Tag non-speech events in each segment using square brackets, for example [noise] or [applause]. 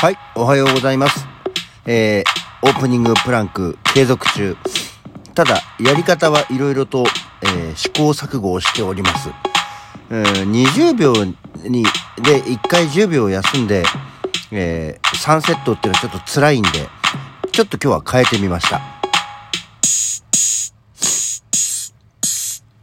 はい、おはようございます。えー、オープニングプランク継続中。ただ、やり方はいろいろと、えー、試行錯誤をしております。えー、20秒に、で、1回10秒休んで、えー、3セットっていうのはちょっと辛いんで、ちょっと今日は変えてみました。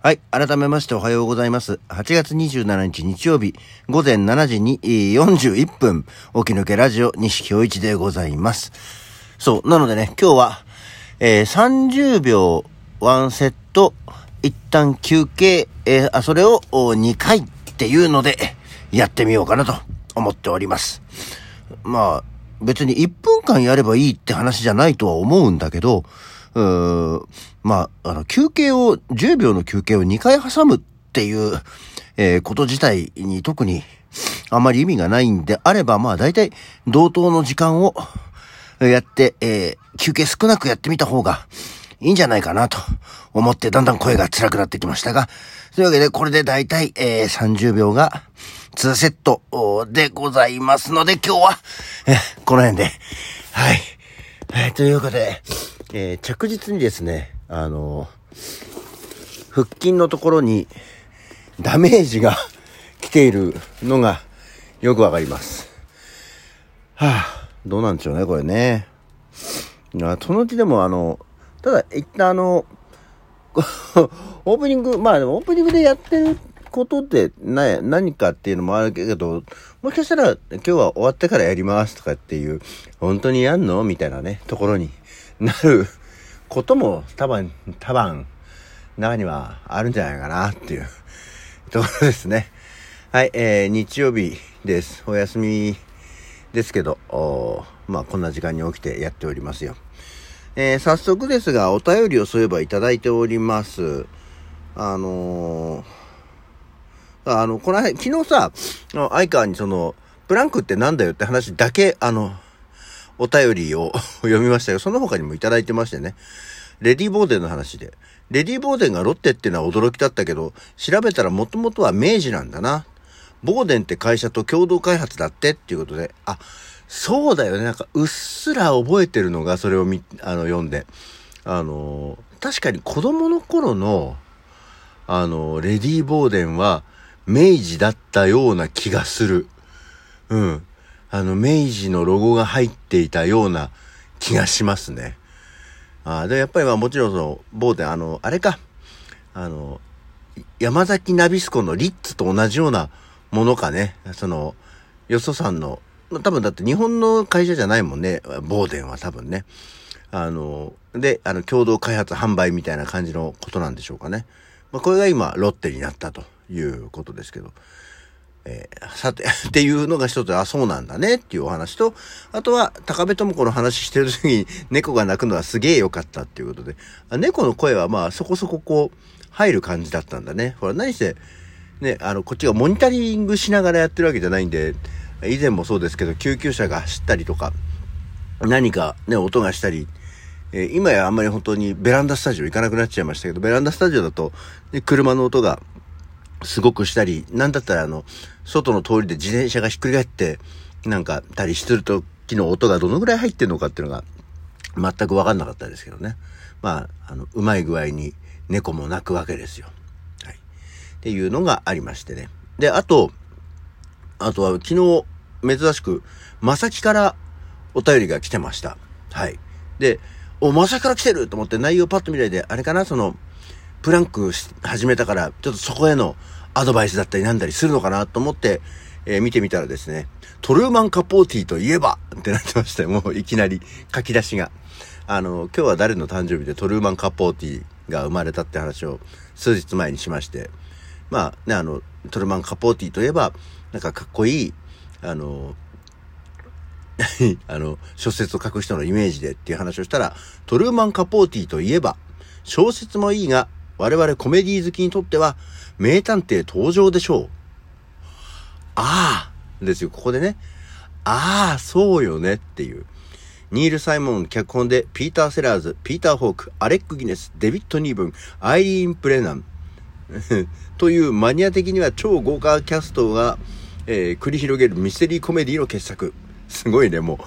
はい。改めましておはようございます。8月27日日曜日午前7時に41分、起き抜けラジオ西京一でございます。そう。なのでね、今日は、えー、30秒1セット、一旦休憩、えー、あ、それを2回っていうので、やってみようかなと思っております。まあ、別に1分間やればいいって話じゃないとは思うんだけど、うーん、まあ、あの、休憩を、10秒の休憩を2回挟むっていう、えー、こと自体に特にあまり意味がないんであれば、まあ大体同等の時間をやって、えー、休憩少なくやってみた方がいいんじゃないかなと思ってだんだん声が辛くなってきましたが、というわけでこれで大体、えー、30秒が2セットでございますので今日は、この辺で、はい。はい、ということで、えー、着実にですね、あの腹筋のところにダメージが [laughs] 来ているのがよくわかります。はあ、どうなんでしょうね、これね。そのうちでもあの、ただ一旦あの、[laughs] オープニング、まあオープニングでやってることってな何かっていうのもあるけど、もしかしたら今日は終わってからやりますとかっていう、本当にやんのみたいなね、ところになることも多分、多分、中にはあるんじゃないかなっていうところですね。はい、えー、日曜日です。お休みですけど、まあこんな時間に起きてやっておりますよ。えー、早速ですが、お便りをそういえばいただいております。あのー、あの、この間、昨日さ、相川にその、ブランクってなんだよって話だけ、あの、お便りを [laughs] 読みましたよ。その他にもいただいてましてね。レディー・ボーデンの話で。レディー・ボーデンがロッテっていうのは驚きだったけど、調べたらもともとは明治なんだな。ボーデンって会社と共同開発だってっていうことで、あ、そうだよね。なんか、うっすら覚えてるのが、それを見、あの、読んで。あの、確かに子供の頃の、あの、レディー・ボーデンは、明治だったような気がする。うん。あの、明治のロゴが入っていたような気がしますね。あで、やっぱりまあもちろんその、ボーデン、あの、あれか、あの、山崎ナビスコのリッツと同じようなものかね。その、よそさんの、多分だって日本の会社じゃないもんね。ボーデンは多分ね。あの、で、あの、共同開発販売みたいな感じのことなんでしょうかね。まあ、これが今、ロッテになったということですけど。えー、さて、っていうのが一つ、あ、そうなんだねっていうお話と、あとは、高部智子の話してる時に猫が鳴くのはすげえ良かったっていうことで、あ猫の声はまあそこそここう、入る感じだったんだね。ほら、何して、ね、あの、こっちがモニタリングしながらやってるわけじゃないんで、以前もそうですけど、救急車が走ったりとか、何かね、音がしたり、えー、今やあんまり本当にベランダスタジオ行かなくなっちゃいましたけど、ベランダスタジオだと、ね、車の音がすごくしたり、なんだったらあの、外の通りで自転車がひっくり返って、なんか、たりするときの音がどのぐらい入ってんのかっていうのが、全くわかんなかったですけどね。まあ、あの、うまい具合に猫も鳴くわけですよ。はい。っていうのがありましてね。で、あと、あとは昨日、珍しく、まさきからお便りが来てました。はい。で、お、まさきから来てると思って内容パッと見ないで、あれかなその、プランク始めたから、ちょっとそこへのアドバイスだったりなんだりするのかなと思って、えー、見てみたらですね、トルーマン・カポーティーといえばってなってましたよ。もういきなり書き出しが。あの、今日は誰の誕生日でトルーマン・カポーティが生まれたって話を数日前にしまして、まあね、あの、トルーマン・カポーティといえば、なんかかっこいい、あの、[laughs] あの、小説を書く人のイメージでっていう話をしたら、トルーマン・カポーティといえば、小説もいいが、我々コメディ好きにとっては、名探偵登場でしょう。ああですよ、ここでね。ああ、そうよねっていう。ニール・サイモン脚本で、ピーター・セラーズ、ピーター・ホーク、アレック・ギネス、デビッド・ニーブン、アイリーン・プレナン。[laughs] というマニア的には超豪華キャストが、えー、繰り広げるミステリーコメディの傑作。すごいね、もう、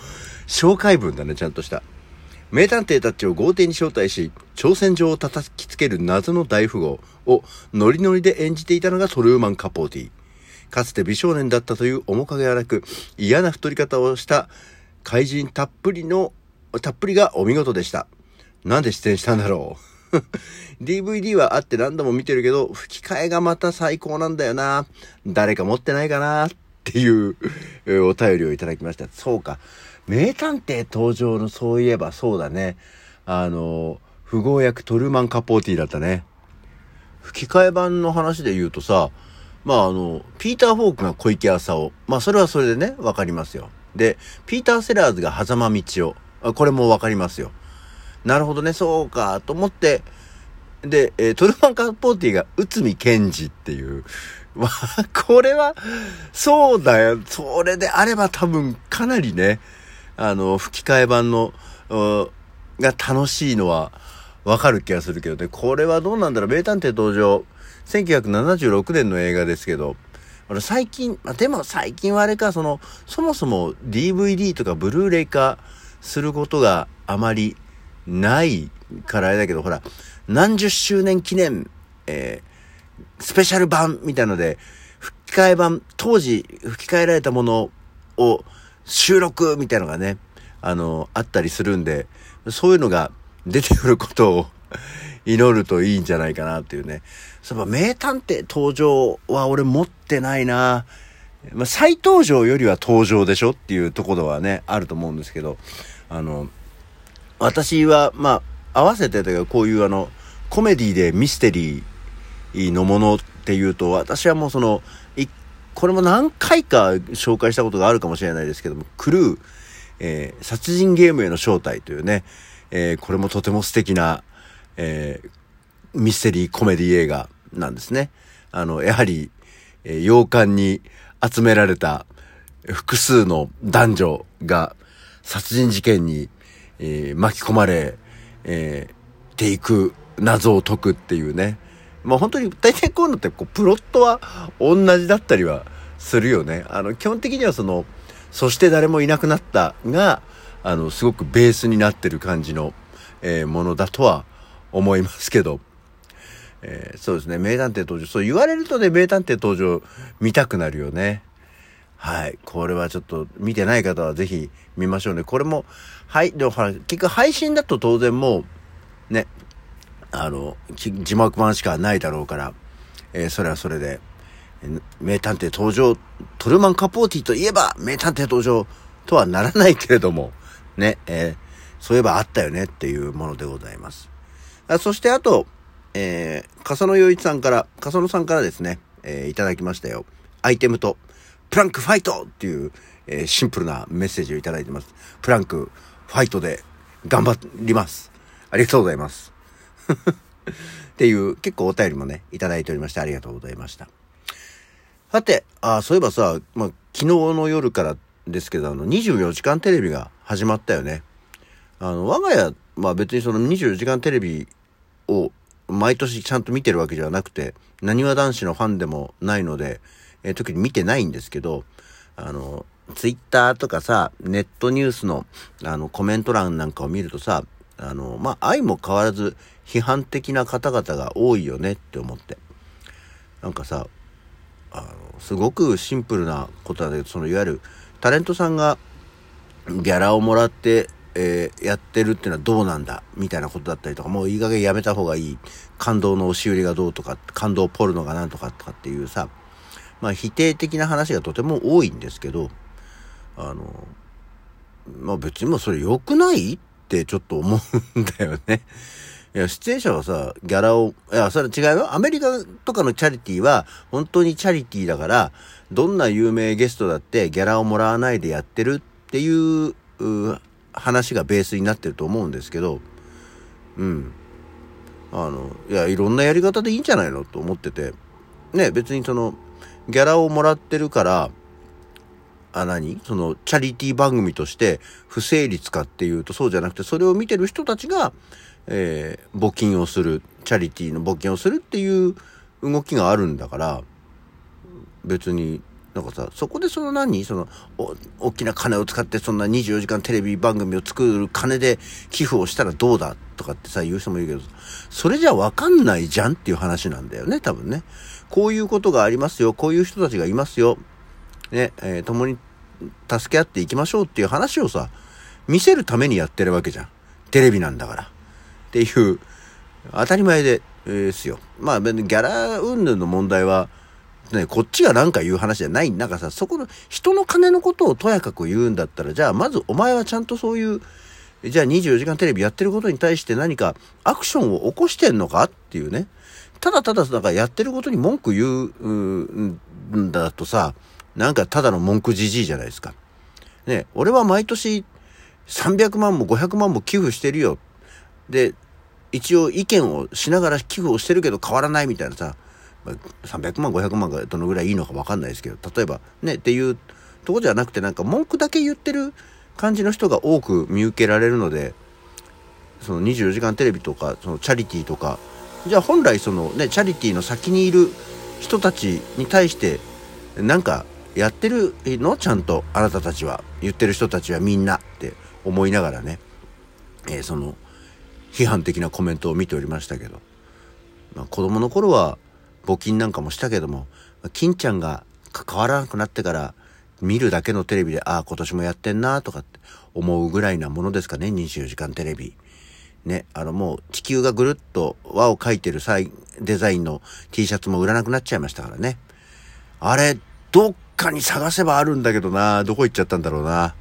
紹介文だね、ちゃんとした。名探偵たちを豪邸に招待し、挑戦状を叩きつける謎の大富豪をノリノリで演じていたのがトルーマン・カポーティ。かつて美少年だったという面影はなく、嫌な太り方をした怪人たっぷりの、たっぷりがお見事でした。なんで出演したんだろう？[laughs] DVD はあって何度も見てるけど、吹き替えがまた最高なんだよな。誰か持ってないかなっていうお便りをいただきました。そうか。名探偵登場のそういえばそうだね。あの、富豪役トルマン・カポーティだったね。吹き替え版の話で言うとさ、まああの、ピーター・フォークが小池浅尾。まあそれはそれでね、わかりますよ。で、ピーター・セラーズが狭間道夫。これもわかりますよ。なるほどね、そうか、と思って、で、えー、トルマン・カポーティが内海賢治っていう。[laughs] まあ、これは、そうだよ。それであれば多分かなりね、あの、吹き替え版の、が楽しいのはわかる気がするけどね。これはどうなんだろう。名探偵登場。1976年の映画ですけど、俺最近、まあでも最近はあれか、その、そもそも DVD とかブルーレイ化することがあまりないからあれだけど、ほら、何十周年記念、えー、スペシャル版みたいので、吹き替え版、当時吹き替えられたものを収録みたいのがね、あの、あったりするんで、そういうのが出てくることを祈るといいんじゃないかなっていうね。そういえば名探偵登場は俺持ってないなまあ、再登場よりは登場でしょっていうところはね、あると思うんですけど、あの、私は、まあ、合わせてというか、こういうあの、コメディでミステリーのものっていうと、私はもうその、これも何回か紹介したことがあるかもしれないですけども、クルー、えー、殺人ゲームへの招待というね、えー、これもとても素敵な、えー、ミステリーコメディ映画なんですね。あの、やはり、えー、洋館に集められた複数の男女が殺人事件に、えー、巻き込まれ、えー、ていく謎を解くっていうね。まあ本当に大体こういうのってこうプロットは同じだったりはするよね。あの基本的にはその、そして誰もいなくなったが、あのすごくベースになってる感じの、えー、ものだとは思いますけど。えー、そうですね、名探偵登場。そう言われるとね、名探偵登場見たくなるよね。はい。これはちょっと見てない方はぜひ見ましょうね。これも、はい。でも、結局配信だと当然もう、ね、あの、字幕版しかないだろうから、えー、それはそれで、名探偵登場、トルマン・カポーティといえば名探偵登場とはならないけれども、ね、えー、そういえばあったよねっていうものでございます。あそしてあと、えー、笠野洋一さんから、笠野さんからですね、えー、いただきましたよ。アイテムと、プランクファイトっていう、えー、シンプルなメッセージをいただいてます。プランク、ファイトで頑張ります。ありがとうございます。[laughs] っていう結構お便りもね、いただいておりましてありがとうございました。さて、ああ、そういえばさ、まあ、昨日の夜からですけど、あの、24時間テレビが始まったよね。あの、我が家、まあ別にその24時間テレビを毎年ちゃんと見てるわけではなくて、なにわ男子のファンでもないので、えー、特に見てないんですけど、あの、ツイッターとかさ、ネットニュースの、あの、コメント欄なんかを見るとさ、あの、まあ、愛も変わらず批判的な方々が多いよねって思って。なんかさ、あの、すごくシンプルなことだけど、その、いわゆる、タレントさんがギャラをもらって、えー、やってるっていうのはどうなんだ？みたいなことだったりとか、もういい加減やめた方がいい。感動の押し売りがどうとか、感動ポルノがなんとかとかっていうさ、まあ否定的な話がとても多いんですけど、あの、まあ別にもそれ良くない？っってちょっと思うんだよね。いや、出演者はさ、ギャラを、いや、それ違うよ。アメリカとかのチャリティーは、本当にチャリティーだから、どんな有名ゲストだってギャラをもらわないでやってるっていう、う話がベースになってると思うんですけど、うん。あの、いや、いろんなやり方でいいんじゃないのと思ってて、ね、別にその、ギャラをもらってるから、あ、何？その、チャリティー番組として不成立かっていうとそうじゃなくて、それを見てる人たちが、えー、募金をする、チャリティーの募金をするっていう動きがあるんだから、別になんかさ、そこでその何？その、お、大きな金を使ってそんな24時間テレビ番組を作る金で寄付をしたらどうだとかってさ、言う人もいるけど、それじゃわかんないじゃんっていう話なんだよね、多分ね。こういうことがありますよ、こういう人たちがいますよ。ね、えー、共に助け合っていきましょうっていう話をさ、見せるためにやってるわけじゃん。テレビなんだから。っていう、当たり前で、えー、すよ。まあ、ギャラ云々の問題は、ね、こっちが何か言う話じゃない。なんかさ、そこの、人の金のことをとやかく言うんだったら、じゃあまずお前はちゃんとそういう、じゃあ24時間テレビやってることに対して何かアクションを起こしてんのかっていうね。ただただ、なんかやってることに文句言うんだとさ、なんかただの文句じじいじゃないですか。ね、俺は毎年300万も500万も寄付してるよ。で、一応意見をしながら寄付をしてるけど変わらないみたいなさ、300万、500万がどのぐらいいいのかわかんないですけど、例えばね、っていうとこじゃなくてなんか文句だけ言ってる感じの人が多く見受けられるので、その24時間テレビとか、そのチャリティーとか、じゃあ本来そのね、チャリティーの先にいる人たちに対して、なんかやってるの？ちゃんと。あなたたちは、言ってる人たちはみんなって思いながらね、えー、その、批判的なコメントを見ておりましたけど、まあ、子供の頃は募金なんかもしたけども、金ちゃんが関わらなくなってから見るだけのテレビで、ああ、今年もやってんなとかって思うぐらいなものですかね、24時間テレビ。ね、あのもう地球がぐるっと輪を描いてるデザインの T シャツも売らなくなっちゃいましたからね。あれ、どっかに探せばあるんだけどなどこ行っちゃったんだろうな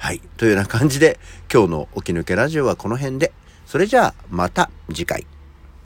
はい。というような感じで、今日の起き抜けラジオはこの辺で。それじゃあ、また次回。